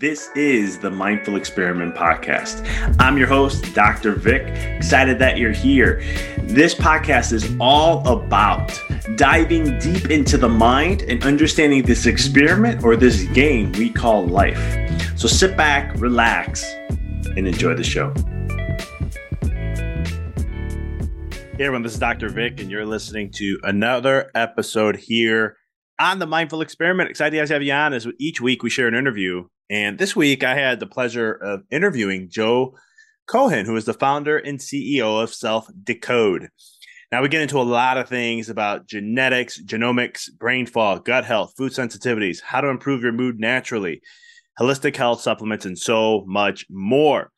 This is the Mindful Experiment Podcast. I'm your host, Dr. Vic. Excited that you're here. This podcast is all about diving deep into the mind and understanding this experiment or this game we call life. So sit back, relax, and enjoy the show. Hey everyone, this is Dr. Vic, and you're listening to another episode here on the Mindful Experiment. Excited to have you on as each week we share an interview and this week, I had the pleasure of interviewing Joe Cohen, who is the founder and CEO of Self Decode. Now, we get into a lot of things about genetics, genomics, brain fog, gut health, food sensitivities, how to improve your mood naturally, holistic health supplements, and so much more.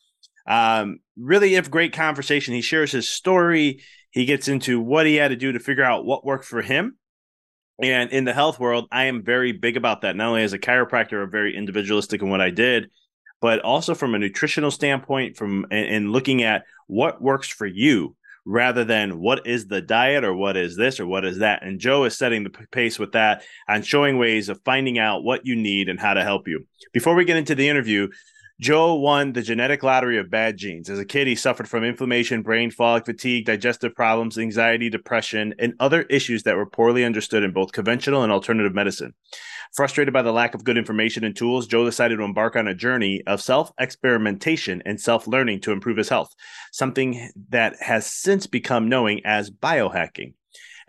Um, really, a great conversation. He shares his story. He gets into what he had to do to figure out what worked for him and in the health world, I am very big about that. Not only as a chiropractor, I'm very individualistic in what I did, but also from a nutritional standpoint, from and, and looking at what works for you rather than what is the diet or what is this or what is that. And Joe is setting the pace with that and showing ways of finding out what you need and how to help you. Before we get into the interview, Joe won the genetic lottery of bad genes. As a kid, he suffered from inflammation, brain fog, fatigue, digestive problems, anxiety, depression, and other issues that were poorly understood in both conventional and alternative medicine. Frustrated by the lack of good information and tools, Joe decided to embark on a journey of self experimentation and self learning to improve his health, something that has since become known as biohacking.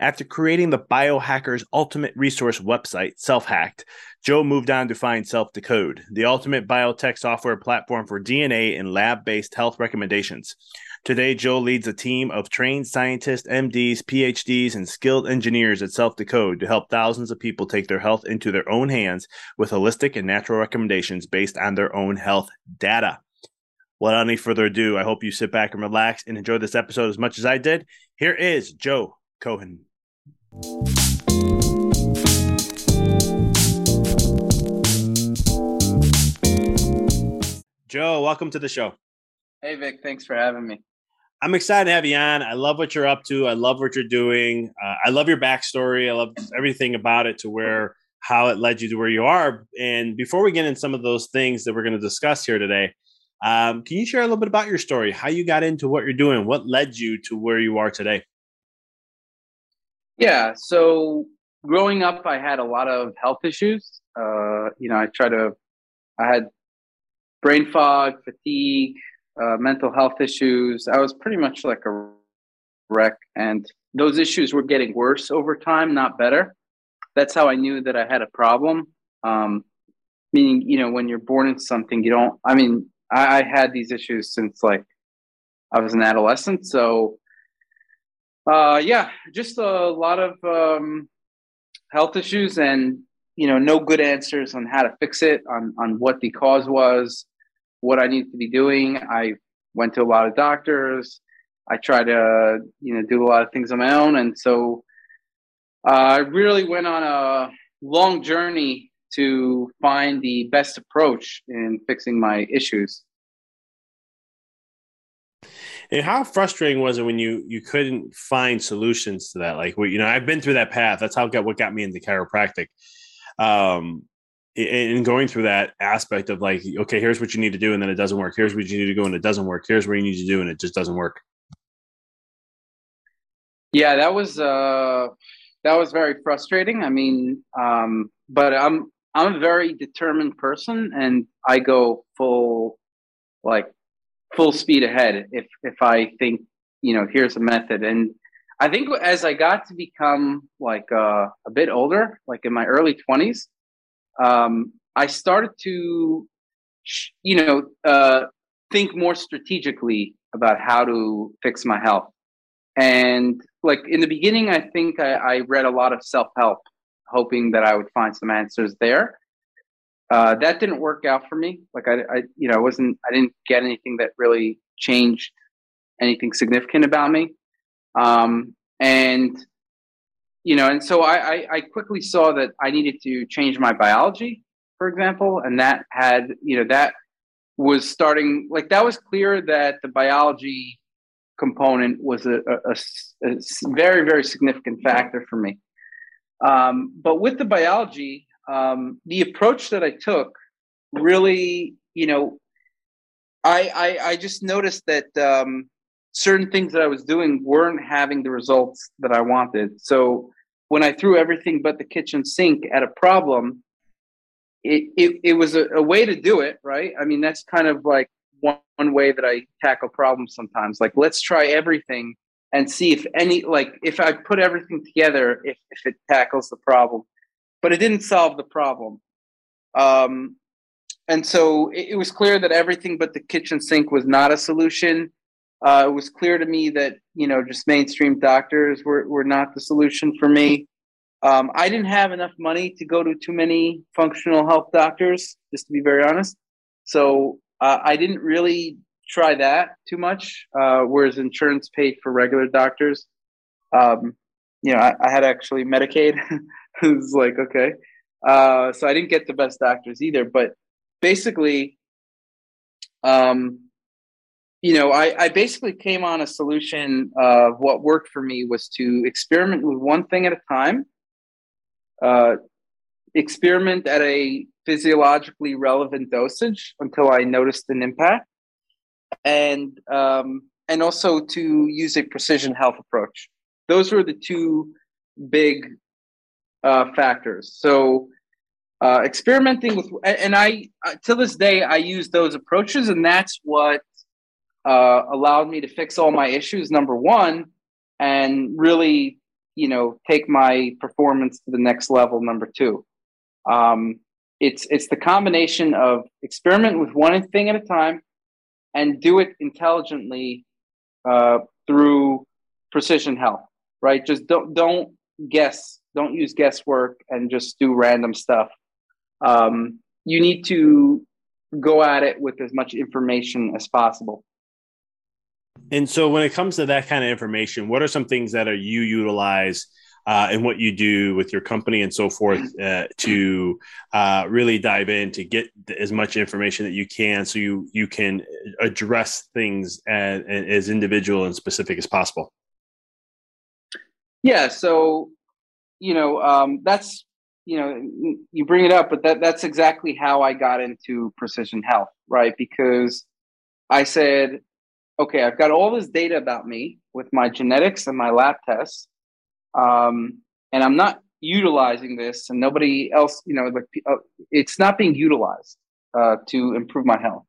After creating the biohacker's ultimate resource website, SelfHacked, Joe moved on to find SelfDecode, the ultimate biotech software platform for DNA and lab based health recommendations. Today, Joe leads a team of trained scientists, MDs, PhDs, and skilled engineers at SelfDecode to help thousands of people take their health into their own hands with holistic and natural recommendations based on their own health data. Without any further ado, I hope you sit back and relax and enjoy this episode as much as I did. Here is Joe Cohen. Joe, welcome to the show. Hey, Vic. Thanks for having me. I'm excited to have you on. I love what you're up to. I love what you're doing. Uh, I love your backstory. I love everything about it to where how it led you to where you are. And before we get into some of those things that we're going to discuss here today, um, can you share a little bit about your story? How you got into what you're doing? What led you to where you are today? Yeah. So growing up, I had a lot of health issues. Uh, you know, I try to, I had brain fog, fatigue, uh, mental health issues. I was pretty much like a wreck, and those issues were getting worse over time, not better. That's how I knew that I had a problem. Um, meaning, you know, when you're born into something, you don't. I mean, I, I had these issues since like I was an adolescent, so uh, yeah, just a lot of um, health issues and you know no good answers on how to fix it, on on what the cause was, what I need to be doing. I went to a lot of doctors. I tried to you know do a lot of things on my own, and so uh, I really went on a long journey to find the best approach in fixing my issues. And how frustrating was it when you you couldn't find solutions to that? Like, you know, I've been through that path. That's how got what got me into chiropractic. Um, and going through that aspect of like, okay, here's what you need to do, and then it doesn't work. Here's what you need to go, and it doesn't work. Here's what you need to do, and it just doesn't work. Yeah, that was uh, that was very frustrating. I mean, um, but I'm I'm a very determined person, and I go full like full speed ahead if if I think you know here's a method. And I think as I got to become like uh, a bit older, like in my early twenties, um, I started to you know uh, think more strategically about how to fix my health. And like in the beginning, I think I, I read a lot of self help, hoping that I would find some answers there. Uh, that didn't work out for me. Like I, I, you know, I wasn't, I didn't get anything that really changed anything significant about me. Um, and, you know, and so I, I, I quickly saw that I needed to change my biology, for example, and that had, you know, that was starting, like that was clear that the biology component was a, a, a, a very, very significant factor for me. Um, but with the biology, um, the approach that I took really, you know, I I, I just noticed that um, certain things that I was doing weren't having the results that I wanted. So when I threw everything but the kitchen sink at a problem, it it, it was a, a way to do it, right? I mean, that's kind of like one, one way that I tackle problems sometimes. Like, let's try everything and see if any like if I put everything together, if if it tackles the problem. But it didn't solve the problem. Um, and so it, it was clear that everything but the kitchen sink was not a solution. Uh, it was clear to me that you know just mainstream doctors were were not the solution for me. Um, I didn't have enough money to go to too many functional health doctors, just to be very honest. So uh, I didn't really try that too much. Uh, whereas insurance paid for regular doctors. Um, you know, I, I, had actually Medicaid. it was like okay, uh, so I didn't get the best doctors either. But basically, um, you know, I, I basically came on a solution of what worked for me was to experiment with one thing at a time, uh, experiment at a physiologically relevant dosage until I noticed an impact, and um, and also to use a precision health approach. Those were the two big uh, factors. So uh, experimenting with, and I uh, to this day I use those approaches, and that's what uh, allowed me to fix all my issues. Number one, and really, you know, take my performance to the next level. Number two, um, it's it's the combination of experiment with one thing at a time, and do it intelligently uh, through precision health. Right? Just don't don't guess. Don't use guesswork and just do random stuff. Um, you need to go at it with as much information as possible. And so, when it comes to that kind of information, what are some things that are you utilize uh, and what you do with your company and so forth uh, to uh, really dive in to get as much information that you can, so you you can address things as, as individual and specific as possible? Yeah. So, you know, um, that's you know you bring it up, but that that's exactly how I got into precision health, right? Because I said okay, I've got all this data about me with my genetics and my lab tests, um, and I'm not utilizing this, and nobody else, you know, like uh, it's not being utilized uh, to improve my health.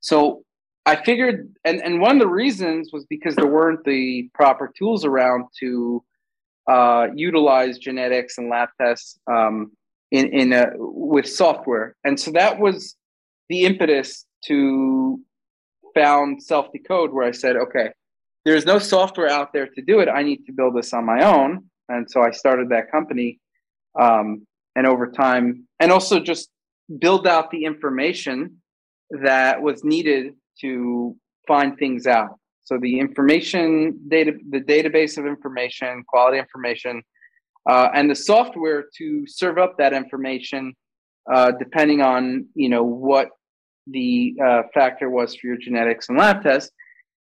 So I figured, and and one of the reasons was because there weren't the proper tools around to uh, utilize genetics and lab tests um, in in a, with software, and so that was the impetus to found SelfDecode where I said, okay, there's no software out there to do it. I need to build this on my own. And so I started that company. Um, and over time, and also just build out the information that was needed to find things out. So the information data, the database of information, quality information, uh, and the software to serve up that information, uh, depending on you know what the uh, factor was for your genetics and lab tests.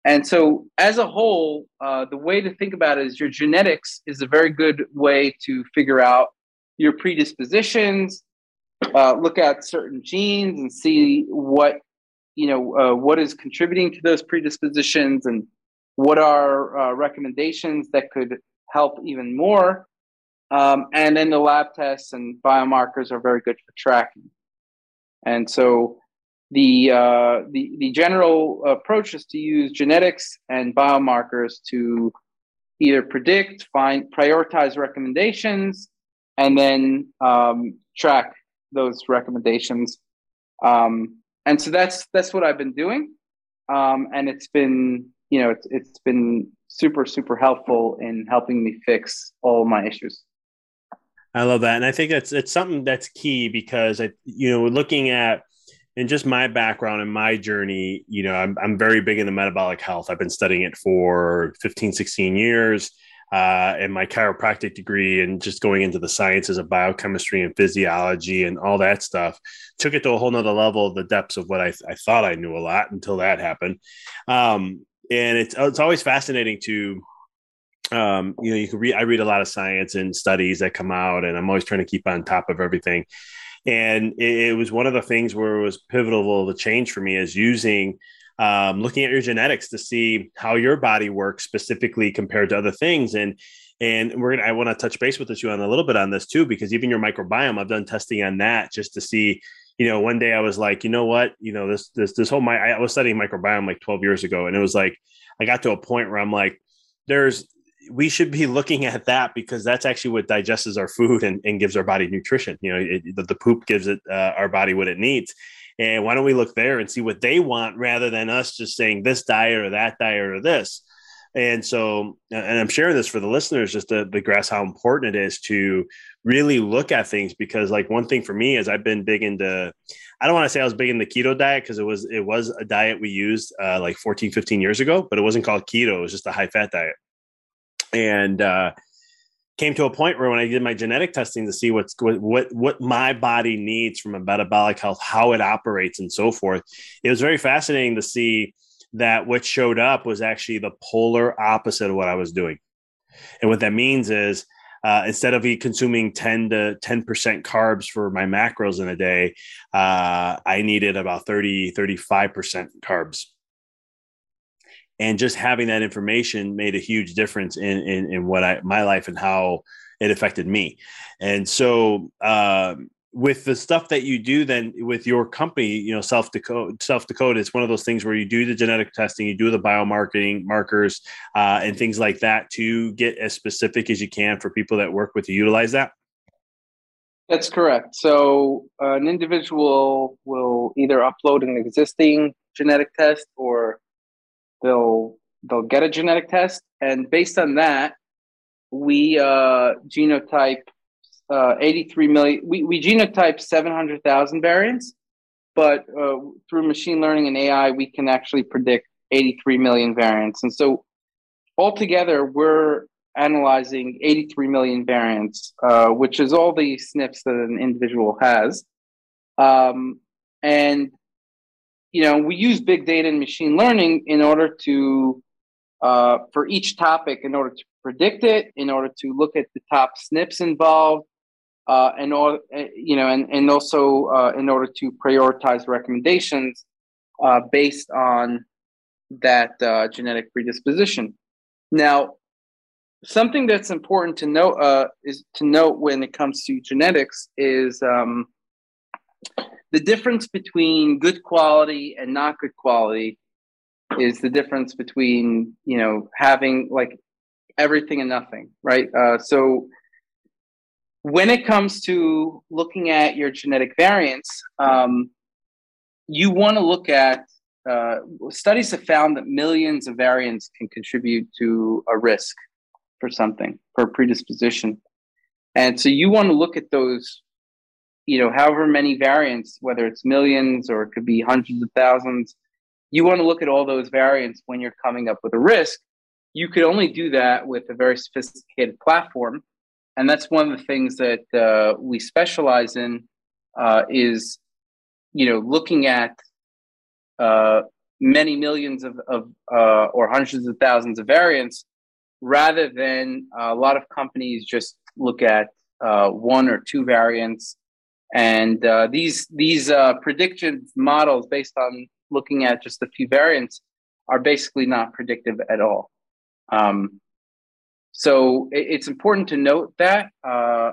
And so, as a whole, uh, the way to think about it is your genetics is a very good way to figure out your predispositions, uh, look at certain genes, and see what you know uh, what is contributing to those predispositions, and what are uh, recommendations that could help even more. Um, and then the lab tests and biomarkers are very good for tracking. And so, the, uh, the, the general approach is to use genetics and biomarkers to either predict, find, prioritize recommendations, and then um, track those recommendations. Um, and so that's that's what I've been doing, um, and it's been you know it's it's been super super helpful in helping me fix all my issues. I love that, and I think that's it's something that's key because I you know looking at and just my background and my journey, you know, I'm, I'm very big into metabolic health. I've been studying it for 15, 16 years. Uh, and my chiropractic degree and just going into the sciences of biochemistry and physiology and all that stuff took it to a whole nother level of the depths of what I, I thought I knew a lot until that happened. Um, and it's, it's always fascinating to, um, you know, you can read, I read a lot of science and studies that come out and I'm always trying to keep on top of everything And it, it, was one of the things where it was pivotal, the change for me is using um, looking at your genetics to see how your body works specifically compared to other things. And and we're gonna I want to touch base with you on a little bit on this too, because even your microbiome, I've done testing on that just to see. You know, one day I was like, you know what, you know, this this this whole my I was studying microbiome like 12 years ago, and it was like I got to a point where I'm like, there's we should be looking at that because that's actually what digests our food and, and gives our body nutrition. You know, it, the, the, poop gives it uh, our body what it needs. And why don't we look there and see what they want rather than us just saying this diet or that diet or this? And so, and I'm sharing this for the listeners just to, grasp how important it is to really look at things because, like, one thing for me is I've been big into, I don't want to say I was big in the keto diet because it was, it was a diet we used uh, like 14, 15 years ago, but it wasn't called keto. It was just a high fat diet. And, uh, came to a point where when I did my genetic testing to see what's what what my body needs from a metabolic health, how it operates, and so forth, it was very fascinating to see that what showed up was actually the polar opposite of what I was doing. And what that means is uh, instead of consuming 10 to 10% carbs for my macros in a day, uh, I needed about 30, 35% carbs. And just having that information made a huge difference in, in, in what I, my life and how it affected me. And so, um, with the stuff that you do then with your company you know SelfDecode self decode it's one of those things where you do the genetic testing you do the biomarketing markers uh, and things like that to get as specific as you can for people that work with you utilize that that's correct so uh, an individual will either upload an existing genetic test or they'll they'll get a genetic test and based on that we uh, genotype uh, 83 million. We, we genotype 700,000 variants, but uh, through machine learning and AI, we can actually predict 83 million variants. And so altogether, we're analyzing 83 million variants, uh, which is all the SNPs that an individual has. Um, and, you know, we use big data and machine learning in order to, uh, for each topic, in order to predict it, in order to look at the top SNPs involved, uh, and all uh, you know, and and also uh, in order to prioritize recommendations uh, based on that uh, genetic predisposition. Now, something that's important to note uh, is to note when it comes to genetics is um, the difference between good quality and not good quality is the difference between you know having like everything and nothing, right? so when it comes to looking at your genetic variants, um, you want to look at uh, studies have found that millions of variants can contribute to a risk for something, for a predisposition. And so you want to look at those, you know, however many variants, whether it's millions or it could be hundreds of thousands, you want to look at all those variants when you're coming up with a risk. You could only do that with a very sophisticated platform and that's one of the things that uh, we specialize in uh, is you know looking at uh, many millions of, of uh, or hundreds of thousands of variants rather than a lot of companies just look at uh, one or two variants and uh, these these prediction models based on looking at just a few variants are basically not predictive at all um, so it's important to note that. Uh,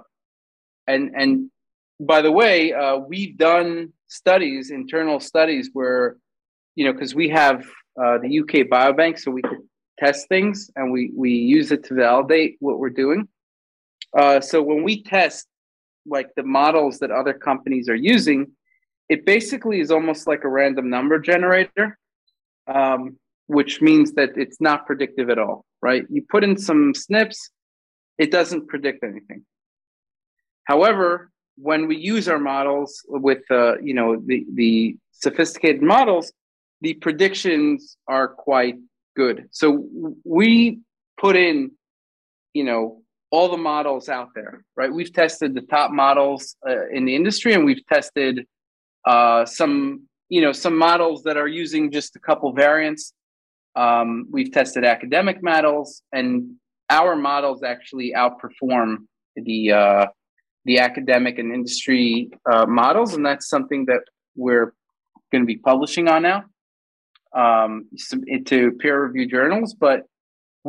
and and by the way, uh, we've done studies, internal studies, where you know because we have uh, the UK Biobank, so we could test things and we we use it to validate what we're doing. Uh, so when we test like the models that other companies are using, it basically is almost like a random number generator, um, which means that it's not predictive at all right? You put in some SNPs, it doesn't predict anything. However, when we use our models with uh, you know the, the sophisticated models, the predictions are quite good. So we put in you know all the models out there, right? We've tested the top models uh, in the industry, and we've tested uh, some you know some models that are using just a couple variants um, we've tested academic models, and our models actually outperform the uh, the academic and industry uh, models, and that's something that we're going to be publishing on now um, into peer reviewed journals. But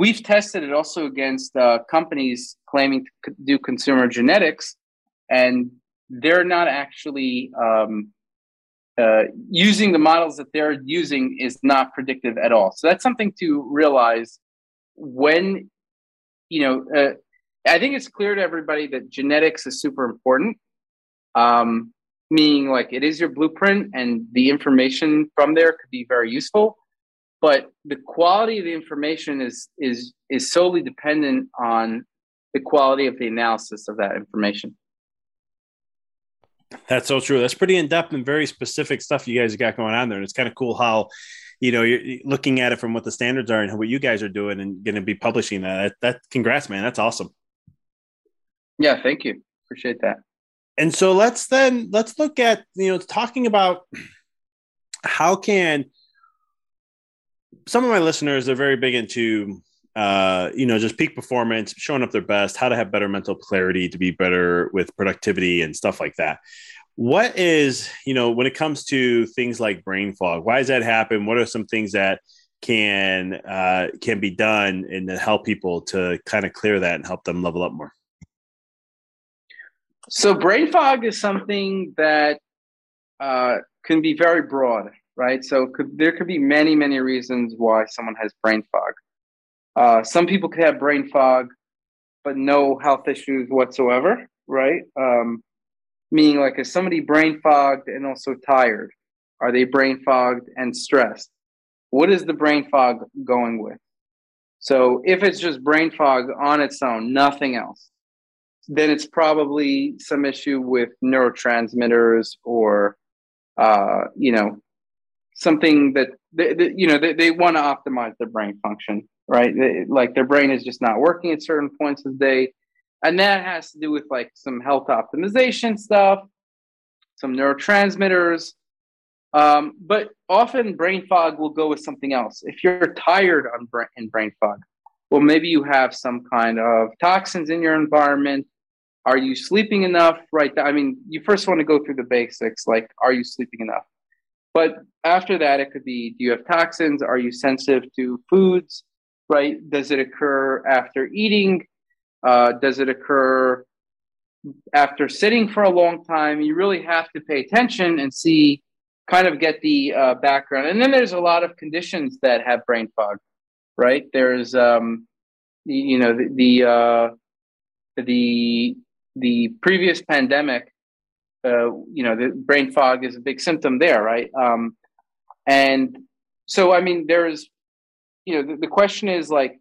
we've tested it also against uh, companies claiming to do consumer genetics, and they're not actually um, uh, using the models that they're using is not predictive at all. So that's something to realize when you know. Uh, I think it's clear to everybody that genetics is super important. Um, meaning like it is your blueprint and the information from there could be very useful but the quality of the information is is is solely dependent on the quality of the analysis of that information. That's so true. That's pretty in-depth and very specific stuff you guys got going on there. And it's kind of cool how you know you're looking at it from what the standards are and what you guys are doing and going to be publishing that. That, that congrats man. That's awesome. Yeah thank you. Appreciate that. And so let's then let's look at you know talking about how can some of my listeners are very big into uh, you know just peak performance showing up their best how to have better mental clarity to be better with productivity and stuff like that. What is you know when it comes to things like brain fog why does that happen? What are some things that can uh, can be done and to help people to kind of clear that and help them level up more? So brain fog is something that uh, can be very broad, right? So could, there could be many, many reasons why someone has brain fog. Uh, some people could have brain fog, but no health issues whatsoever, right? Um, meaning, like, is somebody brain fogged and also tired? Are they brain fogged and stressed? What is the brain fog going with? So if it's just brain fog on its own, nothing else, then it's probably some issue with neurotransmitters or uh, you know something that they, you know they, they want to optimize their brain function right? They, like their brain is just not working at certain points of the day. And that has to do with like some health optimization stuff some neurotransmitters. Um, but often brain fog will go with something else. If you're tired on in brain fog well maybe you have some kind of toxins in your environment. Are you sleeping enough? Right i mean you first want to go through the basics like are you sleeping enough but after that it could be do you have toxins? Are you sensitive to foods? Right? Does it occur after eating? Uh, does it occur after sitting for a long time? You really have to pay attention and see kind of get the uh, background. And then there's a lot of conditions that have brain fog right? There's um, you know the the, uh, the the previous pandemic, uh, you know, the brain fog is a big symptom there, right? Um, and so, I mean, there's, you know, the, the question is like,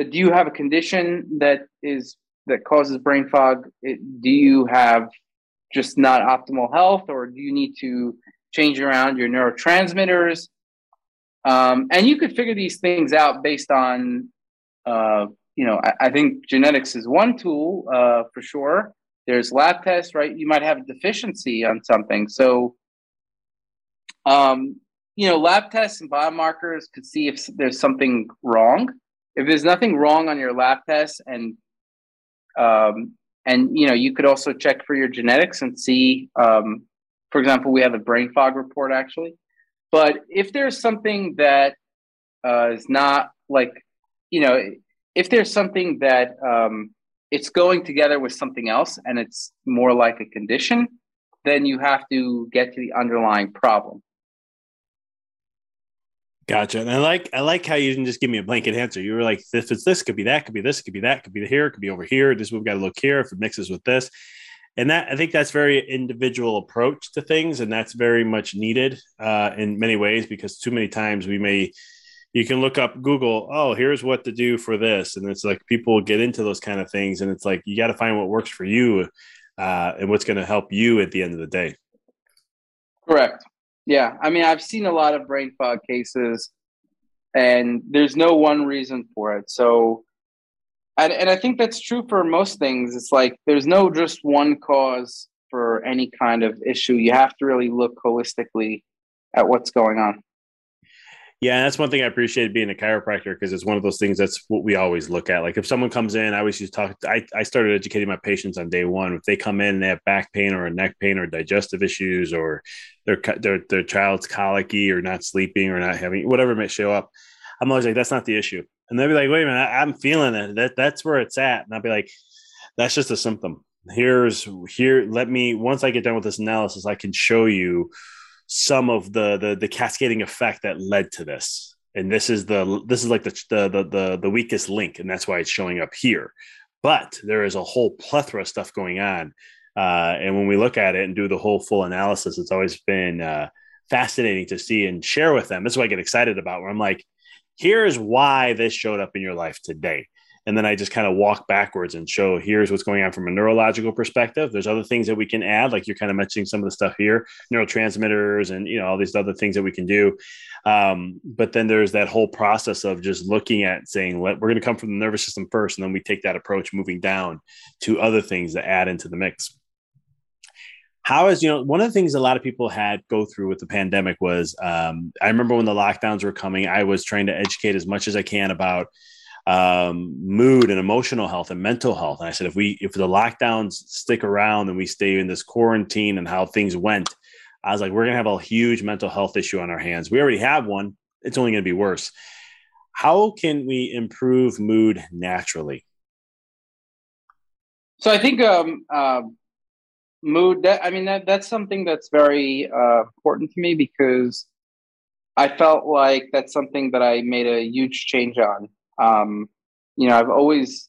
uh, do you have a condition that is that causes brain fog? It, do you have just not optimal health, or do you need to change around your neurotransmitters? Um, and you could figure these things out based on uh, you know, I, I think genetics is one tool uh, for sure. There's lab tests, right? You might have a deficiency on something. So, um, you know, lab tests and biomarkers could see if there's something wrong. If there's nothing wrong on your lab tests, and um, and you know, you could also check for your genetics and see. Um, for example, we have a brain fog report actually. But if there's something that uh, is not like, you know, if there's something that um, it's going together with something else and it's more like a condition, then you have to get to the underlying problem. Gotcha. And I like I like how you didn't just give me a blanket answer. You were like, if it's this, could be that, could be this, could be that, could be here, could be over here. This we've got to look here if it mixes with this. And that I think that's very individual approach to things, and that's very much needed uh, in many ways because too many times we may you can look up Google, oh, here's what to do for this. And it's like people get into those kind of things. And it's like you got to find what works for you uh, and what's going to help you at the end of the day. Correct. Yeah. I mean, I've seen a lot of brain fog cases, and there's no one reason for it. So, and, and I think that's true for most things. It's like there's no just one cause for any kind of issue. You have to really look holistically at what's going on. Yeah, that's one thing I appreciate being a chiropractor because it's one of those things that's what we always look at. Like if someone comes in, I always used to talk. I, I started educating my patients on day one. If they come in and they have back pain or a neck pain or digestive issues or their their their child's colicky or not sleeping or not having whatever may show up, I'm always like, that's not the issue. And they'll be like, wait a minute, I, I'm feeling it. That that's where it's at. And I'll be like, that's just a symptom. Here's here. Let me once I get done with this analysis, I can show you some of the, the the cascading effect that led to this. And this is the this is like the, the the the weakest link and that's why it's showing up here. But there is a whole plethora of stuff going on uh, and when we look at it and do the whole full analysis it's always been uh, fascinating to see and share with them. This is what i get excited about where i'm like here's why this showed up in your life today and then I just kind of walk backwards and show here's what's going on from a neurological perspective. There's other things that we can add, like you're kind of mentioning some of the stuff here, neurotransmitters, and you know all these other things that we can do. Um, but then there's that whole process of just looking at saying, we're going to come from the nervous system first, and then we take that approach moving down to other things that add into the mix how is you know one of the things a lot of people had go through with the pandemic was um, i remember when the lockdowns were coming i was trying to educate as much as i can about um, mood and emotional health and mental health. And I said, if we if the lockdowns stick around and we stay in this quarantine and how things went, I was like, we're gonna have a huge mental health issue on our hands. We already have one. It's only gonna be worse. How can we improve mood naturally? So I think um, uh, mood. That I mean, that that's something that's very uh, important to me because I felt like that's something that I made a huge change on. Um, you know, I've always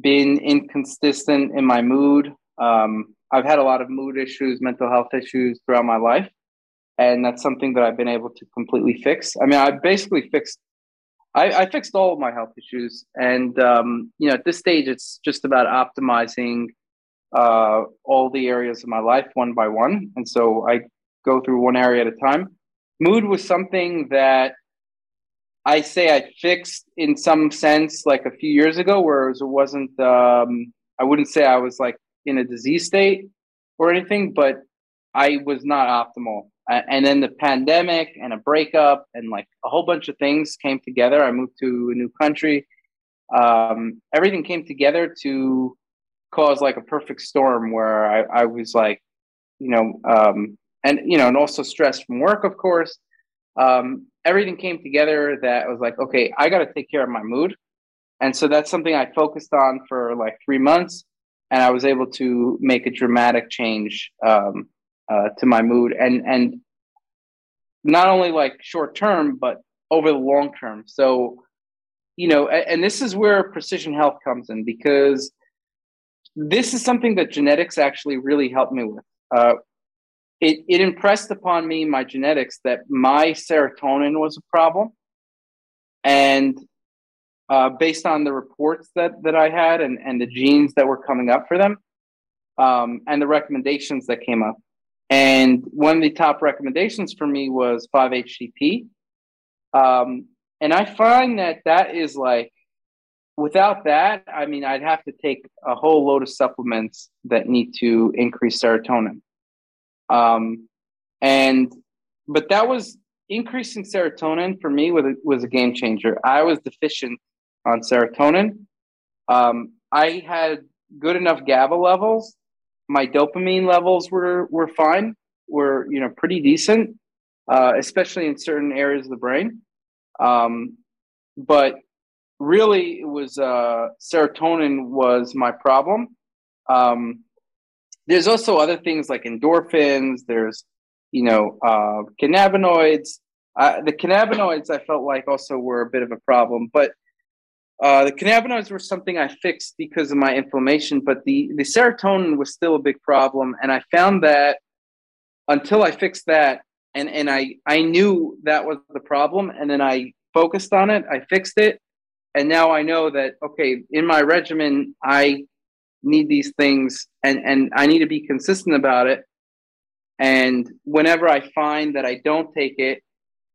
been inconsistent in my mood. Um, I've had a lot of mood issues, mental health issues throughout my life. And that's something that I've been able to completely fix. I mean, I basically fixed, I, I fixed all of my health issues. And, um, you know, at this stage, it's just about optimizing uh, all the areas of my life one by one. And so I go through one area at a time. Mood was something that I say I fixed in some sense like a few years ago, whereas it wasn't. Um, I wouldn't say I was like in a disease state or anything, but I was not optimal. And then the pandemic and a breakup and like a whole bunch of things came together. I moved to a new country. Um, everything came together to cause like a perfect storm where I, I was like, you know, um, and you know, and also stress from work, of course. Um, everything came together that was like, okay, I got to take care of my mood. And so that's something I focused on for like three months. And I was able to make a dramatic change um, uh, to my mood and, and not only like short term, but over the long term. So, you know, and, and this is where precision health comes in because this is something that genetics actually really helped me with. Uh, it, it impressed upon me my genetics that my serotonin was a problem. And uh, based on the reports that that i had and, and the genes that were coming up for them um, and the recommendations that came up. And one of the top recommendations for me was 5-htp um, and i find that that is like without that i mean i'd have to take a whole load of supplements that need to increase serotonin um, and but that was increasing serotonin for me was a, was a game changer. I was deficient on serotonin. Um, I had good enough GABA levels. My dopamine levels were were fine. Were you know pretty decent, uh, especially in certain areas of the brain. Um, but really, it was uh, serotonin was my problem. Um, there's also other things like endorphins. There's, you know, uh, cannabinoids. Uh, the cannabinoids I felt like also were a bit of a problem, but uh, the cannabinoids were something I fixed because of my inflammation. But the the serotonin was still a big problem, and I found that until I fixed that, and and I I knew that was the problem, and then I focused on it. I fixed it, and now I know that okay, in my regimen, I need these things and and I need to be consistent about it. And whenever I find that I don't take it,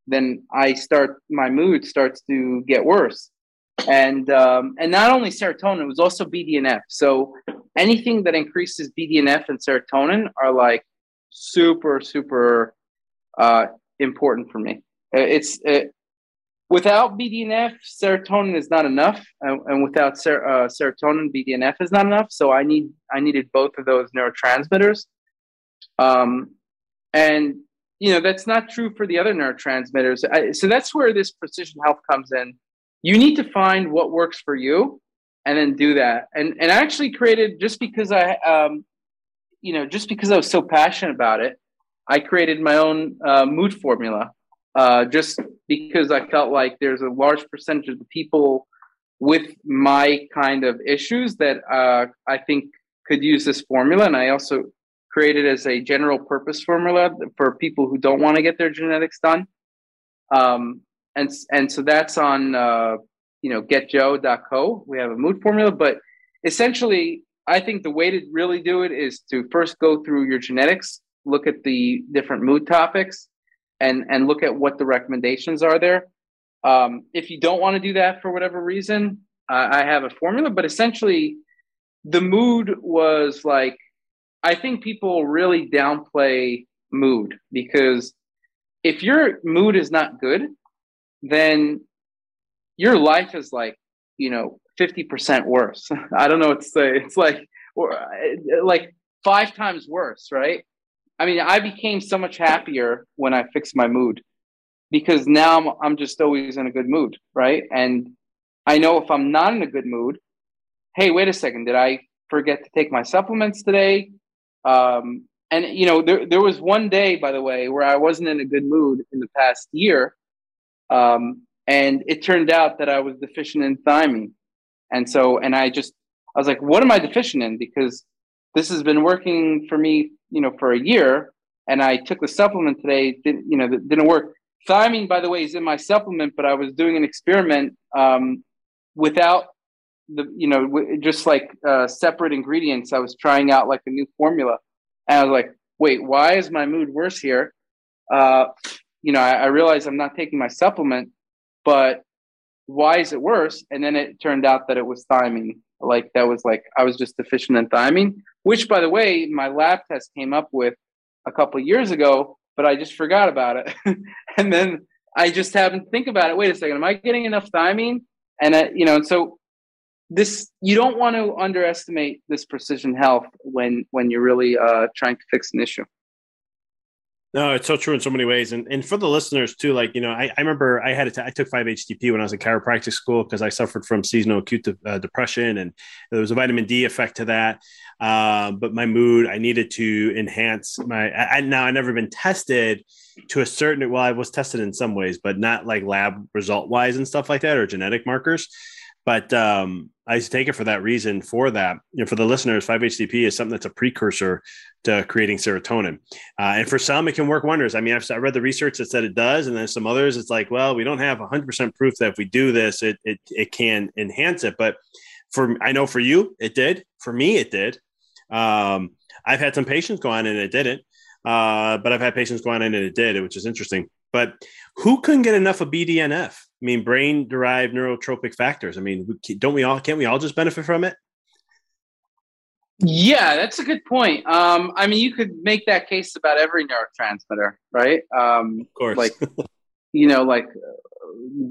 then I start my mood starts to get worse. And um, and not only serotonin, it was also BDNF. So anything that increases BDNF and serotonin are like super super uh, important for me. It's it, without BDNF, serotonin is not enough, and, and without ser- uh, serotonin, BDNF is not enough. So I need I needed both of those neurotransmitters. Um, and you know that's not true for the other neurotransmitters. I, so that's where this precision health comes in. You need to find what works for you, and then do that. And and I actually created just because I um, you know just because I was so passionate about it, I created my own uh, mood formula. Uh, just because I felt like there's a large percentage of the people with my kind of issues that uh, I think could use this formula, and I also created as a general purpose formula for people who don't want to get their genetics done. Um, and and so that's on uh, you know getjoe.co. We have a mood formula, but essentially, I think the way to really do it is to first go through your genetics, look at the different mood topics, and and look at what the recommendations are there. Um, if you don't want to do that for whatever reason, uh, I have a formula, but essentially, the mood was like I think people really downplay mood because if your mood is not good, then your life is like, you know, 50% worse. I don't know what to say. It's like, or like five times worse, right? I mean, I became so much happier when I fixed my mood because now I'm, I'm just always in a good mood, right? And I know if I'm not in a good mood, hey, wait a second, did I forget to take my supplements today? Um, and you know, there there was one day, by the way, where I wasn't in a good mood in the past year, um, and it turned out that I was deficient in thiamine, and so and I just I was like, what am I deficient in? Because this has been working for me, you know, for a year, and I took the supplement today, didn't you know, didn't work. Thiamine, by the way, is in my supplement, but I was doing an experiment um, without the you know just like uh, separate ingredients. I was trying out like a new formula, and I was like, wait, why is my mood worse here? Uh, you know, I, I realized I'm not taking my supplement, but why is it worse? And then it turned out that it was thiamine. Like that was like I was just deficient in thiamine, which by the way, my lab test came up with a couple years ago, but I just forgot about it. and then I just happened to think about it. Wait a second, am I getting enough thiamine? And I, you know, so this you don't want to underestimate this precision health when when you're really uh, trying to fix an issue. No, it's so true in so many ways, and and for the listeners too. Like you know, I, I remember I had a t- I took five HTP when I was in chiropractic school because I suffered from seasonal acute de- uh, depression, and there was a vitamin D effect to that. Uh, but my mood, I needed to enhance my. I, I, now I never been tested to a certain. Well, I was tested in some ways, but not like lab result wise and stuff like that or genetic markers. But um, I take it for that reason. For that, you know, for the listeners, 5-HTP is something that's a precursor to creating serotonin, uh, and for some, it can work wonders. I mean, I've, I read the research that said it does, and then some others, it's like, well, we don't have 100% proof that if we do this, it it it can enhance it. But for I know for you, it did. For me, it did. Um, I've had some patients go on and it didn't, uh, but I've had patients go on and it did, which is interesting. But who couldn't get enough of BDNF? I mean, brain derived neurotrophic factors. I mean, don't we all, can't we all just benefit from it? Yeah, that's a good point. Um, I mean, you could make that case about every neurotransmitter, right? Um, of course. Like, you know, like,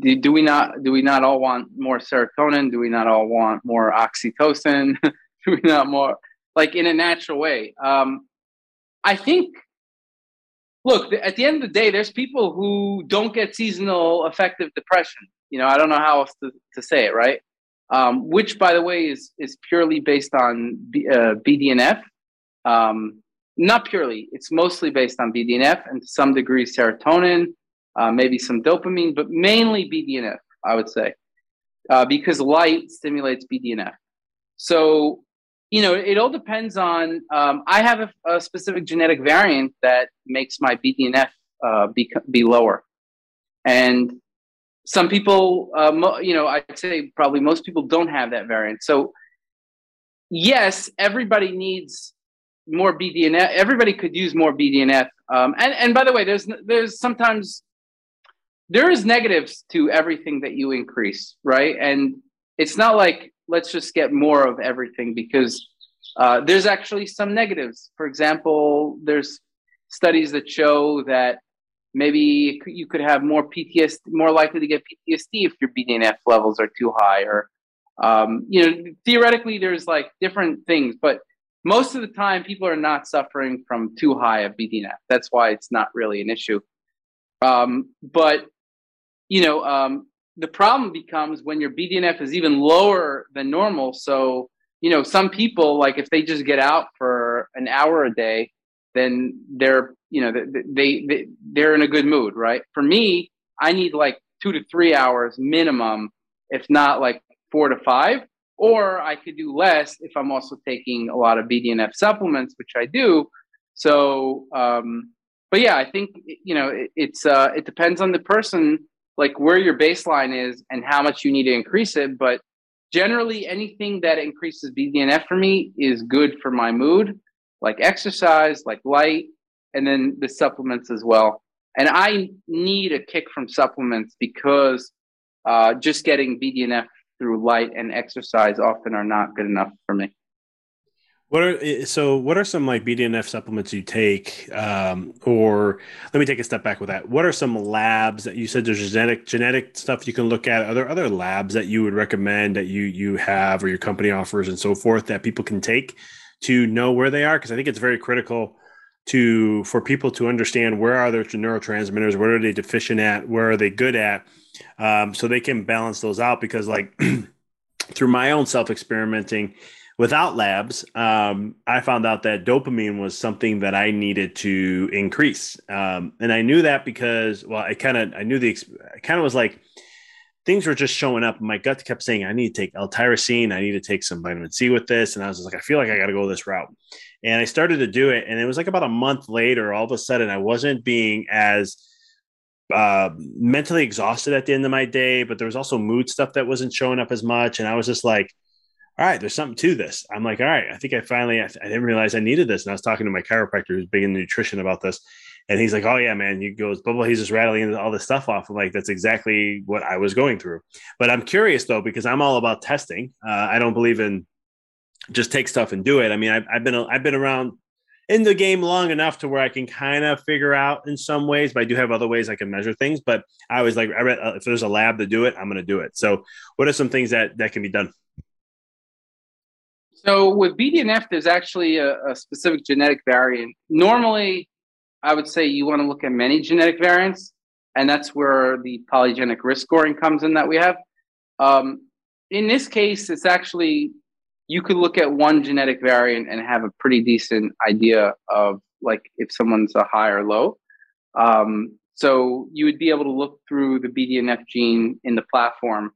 do, do, we not do we not all want more serotonin? Do we not all want more oxytocin? do we not more like in a natural way? Um, I think look, at the end of the day, there's people who don't get seasonal affective depression. You know, I don't know how else to, to say it, right? Um, which, by the way, is is purely based on B, uh, BDNF. Um, not purely; it's mostly based on BDNF and to some degree serotonin, uh, maybe some dopamine, but mainly BDNF. I would say uh, because light stimulates BDNF. So you know, it all depends on. Um, I have a, a, specific genetic variant that makes my BDNF uh, be be lower, and some people, uh, mo- you know, I'd say probably most people don't have that variant. So, yes, everybody needs more BDNF. Everybody could use more BDNF. Um, and and by the way, there's there's sometimes there is negatives to everything that you increase, right? And it's not like let's just get more of everything because uh, there's actually some negatives. For example, there's studies that show that maybe you could have more PTSD, more likely to get PTSD if your BDNF levels are too high, or um, you know, theoretically, there's like different things, but most of the time, people are not suffering from too high of BDNF. That's why it's not really an issue. Um, but you know, um, the problem becomes when your BDNF is even lower than normal. So you know, some people like if they just get out for an hour a day, then they're you know they, they they're in a good mood, right? For me, I need like two to three hours minimum, if not like four to five. Or I could do less if I'm also taking a lot of BDNF supplements, which I do. So, um, but yeah, I think you know it, it's uh, it depends on the person, like where your baseline is and how much you need to increase it. But generally, anything that increases BDNF for me is good for my mood, like exercise, like light, and then the supplements as well. And I need a kick from supplements because uh, just getting BDNF through light and exercise often are not good enough for me. What are so? What are some like BDNF supplements you take? Um, or let me take a step back with that. What are some labs that you said there's genetic genetic stuff you can look at? Are there other labs that you would recommend that you you have or your company offers and so forth that people can take to know where they are? Because I think it's very critical to for people to understand where are their neurotransmitters, where are they deficient at, where are they good at, um, so they can balance those out. Because like through my own self experimenting without labs, um, I found out that dopamine was something that I needed to increase, um, and I knew that because well, I kind of I knew the I kind of was like things were just showing up. My gut kept saying, I need to take L-tyrosine. I need to take some vitamin C with this. And I was just like, I feel like I got to go this route. And I started to do it. And it was like about a month later, all of a sudden, I wasn't being as uh, mentally exhausted at the end of my day, but there was also mood stuff that wasn't showing up as much. And I was just like, all right, there's something to this. I'm like, all right, I think I finally, I, I didn't realize I needed this. And I was talking to my chiropractor who's big in nutrition about this. And he's like, "Oh yeah, man." He goes, "Bubble." He's just rattling all this stuff off. I'm like, "That's exactly what I was going through." But I'm curious though because I'm all about testing. Uh, I don't believe in just take stuff and do it. I mean, I've, I've been I've been around in the game long enough to where I can kind of figure out in some ways, but I do have other ways I can measure things. But I was like, I read, uh, if there's a lab to do it, I'm going to do it. So, what are some things that that can be done? So with BDNF, there's actually a, a specific genetic variant. Normally, I would say you want to look at many genetic variants, and that's where the polygenic risk scoring comes in that we have. Um, in this case, it's actually you could look at one genetic variant and have a pretty decent idea of like if someone's a high or low. Um, so you would be able to look through the BDNF gene in the platform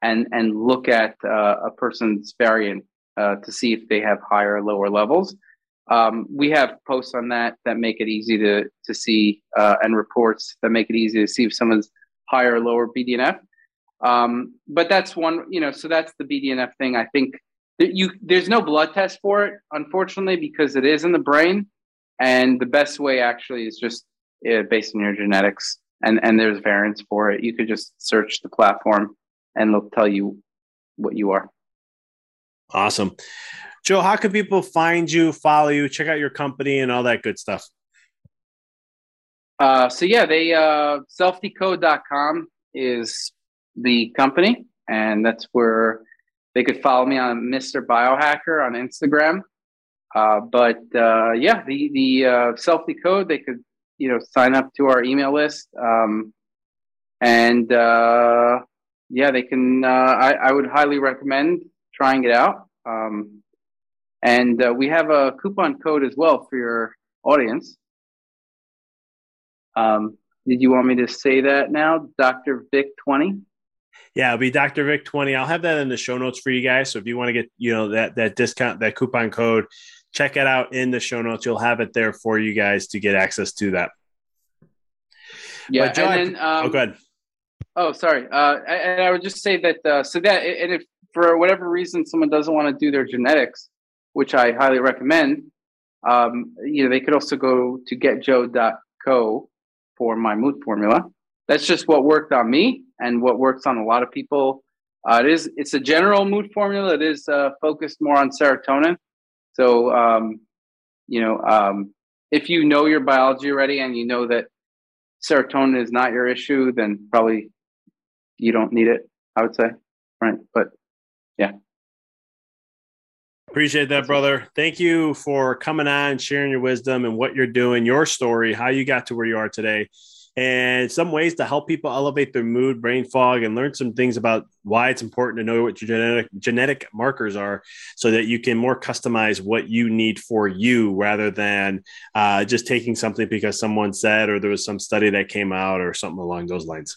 and and look at uh, a person's variant uh, to see if they have higher or lower levels. Um, we have posts on that that make it easy to to see uh, and reports that make it easy to see if someone's higher or lower BDNF. Um, but that's one, you know, so that's the BDNF thing. I think you there's no blood test for it, unfortunately, because it is in the brain, and the best way actually is just uh, based on your genetics, and and there's variants for it. You could just search the platform, and it'll tell you what you are. Awesome. Joe, how can people find you, follow you, check out your company, and all that good stuff? Uh, so yeah, they uh, selfdecode.com is the company, and that's where they could follow me on Mr. Biohacker on Instagram. Uh, but uh, yeah, the the uh, SelfDecode they could you know sign up to our email list, um, and uh, yeah, they can. Uh, I, I would highly recommend trying it out. Um, and uh, we have a coupon code as well for your audience. Um, did you want me to say that now? Dr. Vic 20? Yeah, it'll be Dr. Vic 20. I'll have that in the show notes for you guys. So if you want to get, you know, that that discount, that coupon code, check it out in the show notes. You'll have it there for you guys to get access to that. Yeah, John, and then, um, oh, go ahead. Oh, sorry. Uh, and I would just say that uh, so that and if for whatever reason someone doesn't want to do their genetics, which I highly recommend. Um, you know, they could also go to getjoe.co for my mood formula. That's just what worked on me and what works on a lot of people. Uh, it is it's a general mood formula. It is uh, focused more on serotonin. So um, you know, um, if you know your biology already and you know that serotonin is not your issue, then probably you don't need it. I would say, right? But yeah. Appreciate that, brother. Thank you for coming on, sharing your wisdom and what you're doing, your story, how you got to where you are today and some ways to help people elevate their mood, brain fog, and learn some things about why it's important to know what your genetic genetic markers are, so that you can more customize what you need for you, rather than uh, just taking something because someone said or there was some study that came out or something along those lines.